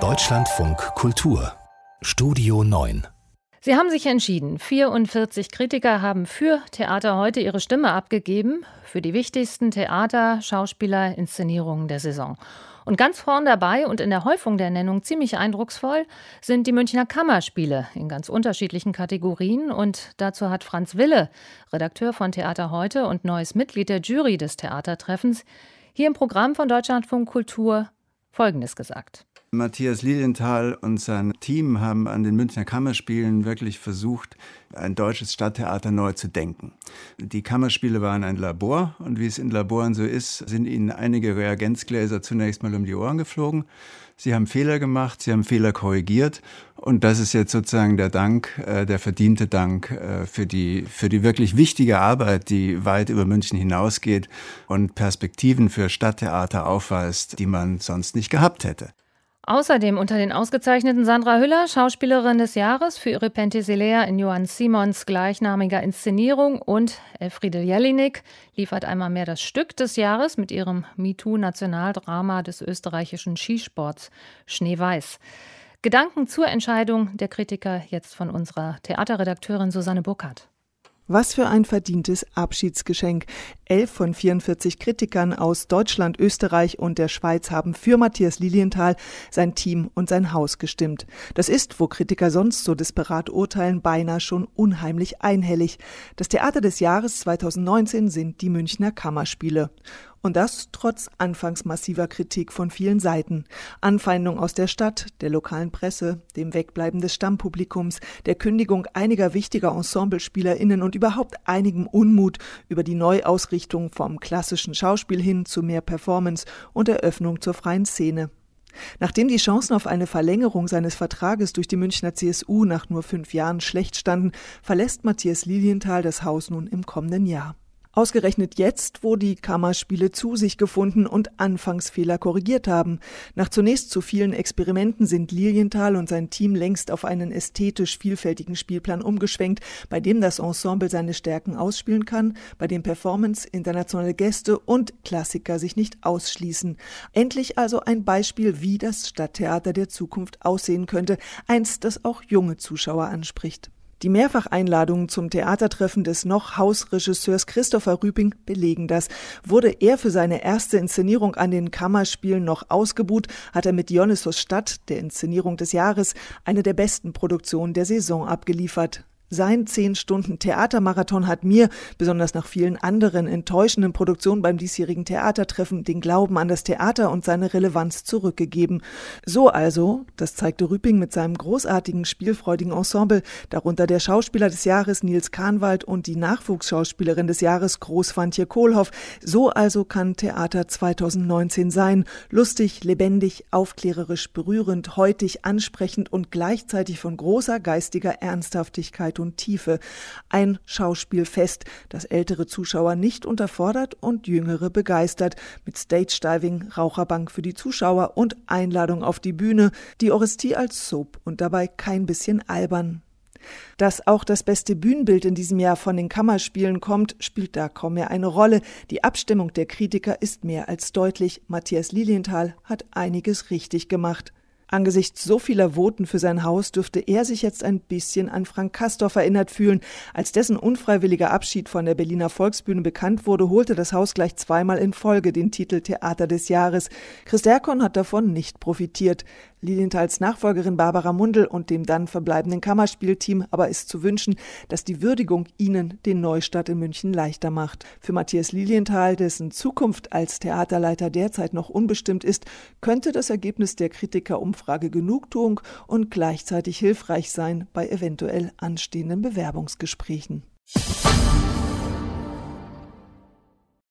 Deutschlandfunk Kultur Studio 9 Sie haben sich entschieden. 44 Kritiker haben für Theater heute ihre Stimme abgegeben, für die wichtigsten Theater, Schauspieler, Inszenierungen der Saison. Und ganz vorn dabei und in der Häufung der Nennung ziemlich eindrucksvoll sind die Münchner Kammerspiele in ganz unterschiedlichen Kategorien. Und dazu hat Franz Wille, Redakteur von Theater heute und neues Mitglied der Jury des Theatertreffens, hier im Programm von Deutschlandfunk Kultur Folgendes gesagt. Matthias Lilienthal und sein Team haben an den Münchner Kammerspielen wirklich versucht, ein deutsches Stadttheater neu zu denken. Die Kammerspiele waren ein Labor und wie es in Laboren so ist, sind ihnen einige Reagenzgläser zunächst mal um die Ohren geflogen. Sie haben Fehler gemacht, sie haben Fehler korrigiert und das ist jetzt sozusagen der Dank, äh, der verdiente Dank äh, für die, für die wirklich wichtige Arbeit, die weit über München hinausgeht und Perspektiven für Stadttheater aufweist, die man sonst nicht gehabt hätte. Außerdem unter den ausgezeichneten Sandra Hüller, Schauspielerin des Jahres für ihre Penthesilea in Johann Simons gleichnamiger Inszenierung und Elfriede Jelinek liefert einmal mehr das Stück des Jahres mit ihrem MeToo-Nationaldrama des österreichischen Skisports Schneeweiß. Gedanken zur Entscheidung der Kritiker jetzt von unserer Theaterredakteurin Susanne Burkhardt. Was für ein verdientes Abschiedsgeschenk. Elf von 44 Kritikern aus Deutschland, Österreich und der Schweiz haben für Matthias Lilienthal, sein Team und sein Haus gestimmt. Das ist, wo Kritiker sonst so disparat urteilen, beinahe schon unheimlich einhellig. Das Theater des Jahres 2019 sind die Münchner Kammerspiele. Und das trotz anfangs massiver Kritik von vielen Seiten. Anfeindung aus der Stadt, der lokalen Presse, dem Wegbleiben des Stammpublikums, der Kündigung einiger wichtiger EnsemblespielerInnen und überhaupt einigem Unmut über die Neuausrichtung vom klassischen Schauspiel hin zu mehr Performance und Eröffnung zur freien Szene. Nachdem die Chancen auf eine Verlängerung seines Vertrages durch die Münchner CSU nach nur fünf Jahren schlecht standen, verlässt Matthias Lilienthal das Haus nun im kommenden Jahr. Ausgerechnet jetzt, wo die Kammerspiele zu sich gefunden und Anfangsfehler korrigiert haben. Nach zunächst zu vielen Experimenten sind Lilienthal und sein Team längst auf einen ästhetisch vielfältigen Spielplan umgeschwenkt, bei dem das Ensemble seine Stärken ausspielen kann, bei dem Performance, internationale Gäste und Klassiker sich nicht ausschließen. Endlich also ein Beispiel, wie das Stadttheater der Zukunft aussehen könnte, eins, das auch junge Zuschauer anspricht. Die Mehrfacheinladungen zum Theatertreffen des noch Hausregisseurs Christopher Rüping belegen das. Wurde er für seine erste Inszenierung an den Kammerspielen noch ausgebuht, hat er mit Dionysos Stadt, der Inszenierung des Jahres, eine der besten Produktionen der Saison abgeliefert. Sein zehn Stunden Theatermarathon hat mir, besonders nach vielen anderen enttäuschenden Produktionen beim diesjährigen Theatertreffen, den Glauben an das Theater und seine Relevanz zurückgegeben. So also, das zeigte Rüping mit seinem großartigen, spielfreudigen Ensemble, darunter der Schauspieler des Jahres Nils Kahnwald und die Nachwuchsschauspielerin des Jahres Großwantje Kohlhoff. So also kann Theater 2019 sein. Lustig, lebendig, aufklärerisch, berührend, heutig, ansprechend und gleichzeitig von großer geistiger Ernsthaftigkeit und Tiefe. Ein Schauspielfest, das ältere Zuschauer nicht unterfordert und jüngere begeistert, mit Stage-Diving, Raucherbank für die Zuschauer und Einladung auf die Bühne, die Orestie als Soap und dabei kein bisschen albern. Dass auch das beste Bühnenbild in diesem Jahr von den Kammerspielen kommt, spielt da kaum mehr eine Rolle. Die Abstimmung der Kritiker ist mehr als deutlich. Matthias Lilienthal hat einiges richtig gemacht. Angesichts so vieler Voten für sein Haus dürfte er sich jetzt ein bisschen an Frank Kastorf erinnert fühlen. Als dessen unfreiwilliger Abschied von der Berliner Volksbühne bekannt wurde, holte das Haus gleich zweimal in Folge den Titel Theater des Jahres. Chris Derkon hat davon nicht profitiert. Lilienthals Nachfolgerin Barbara Mundel und dem dann verbleibenden Kammerspielteam aber ist zu wünschen, dass die Würdigung ihnen den Neustart in München leichter macht. Für Matthias Lilienthal, dessen Zukunft als Theaterleiter derzeit noch unbestimmt ist, könnte das Ergebnis der Kritikerumfrage Genugtuung und gleichzeitig hilfreich sein bei eventuell anstehenden Bewerbungsgesprächen.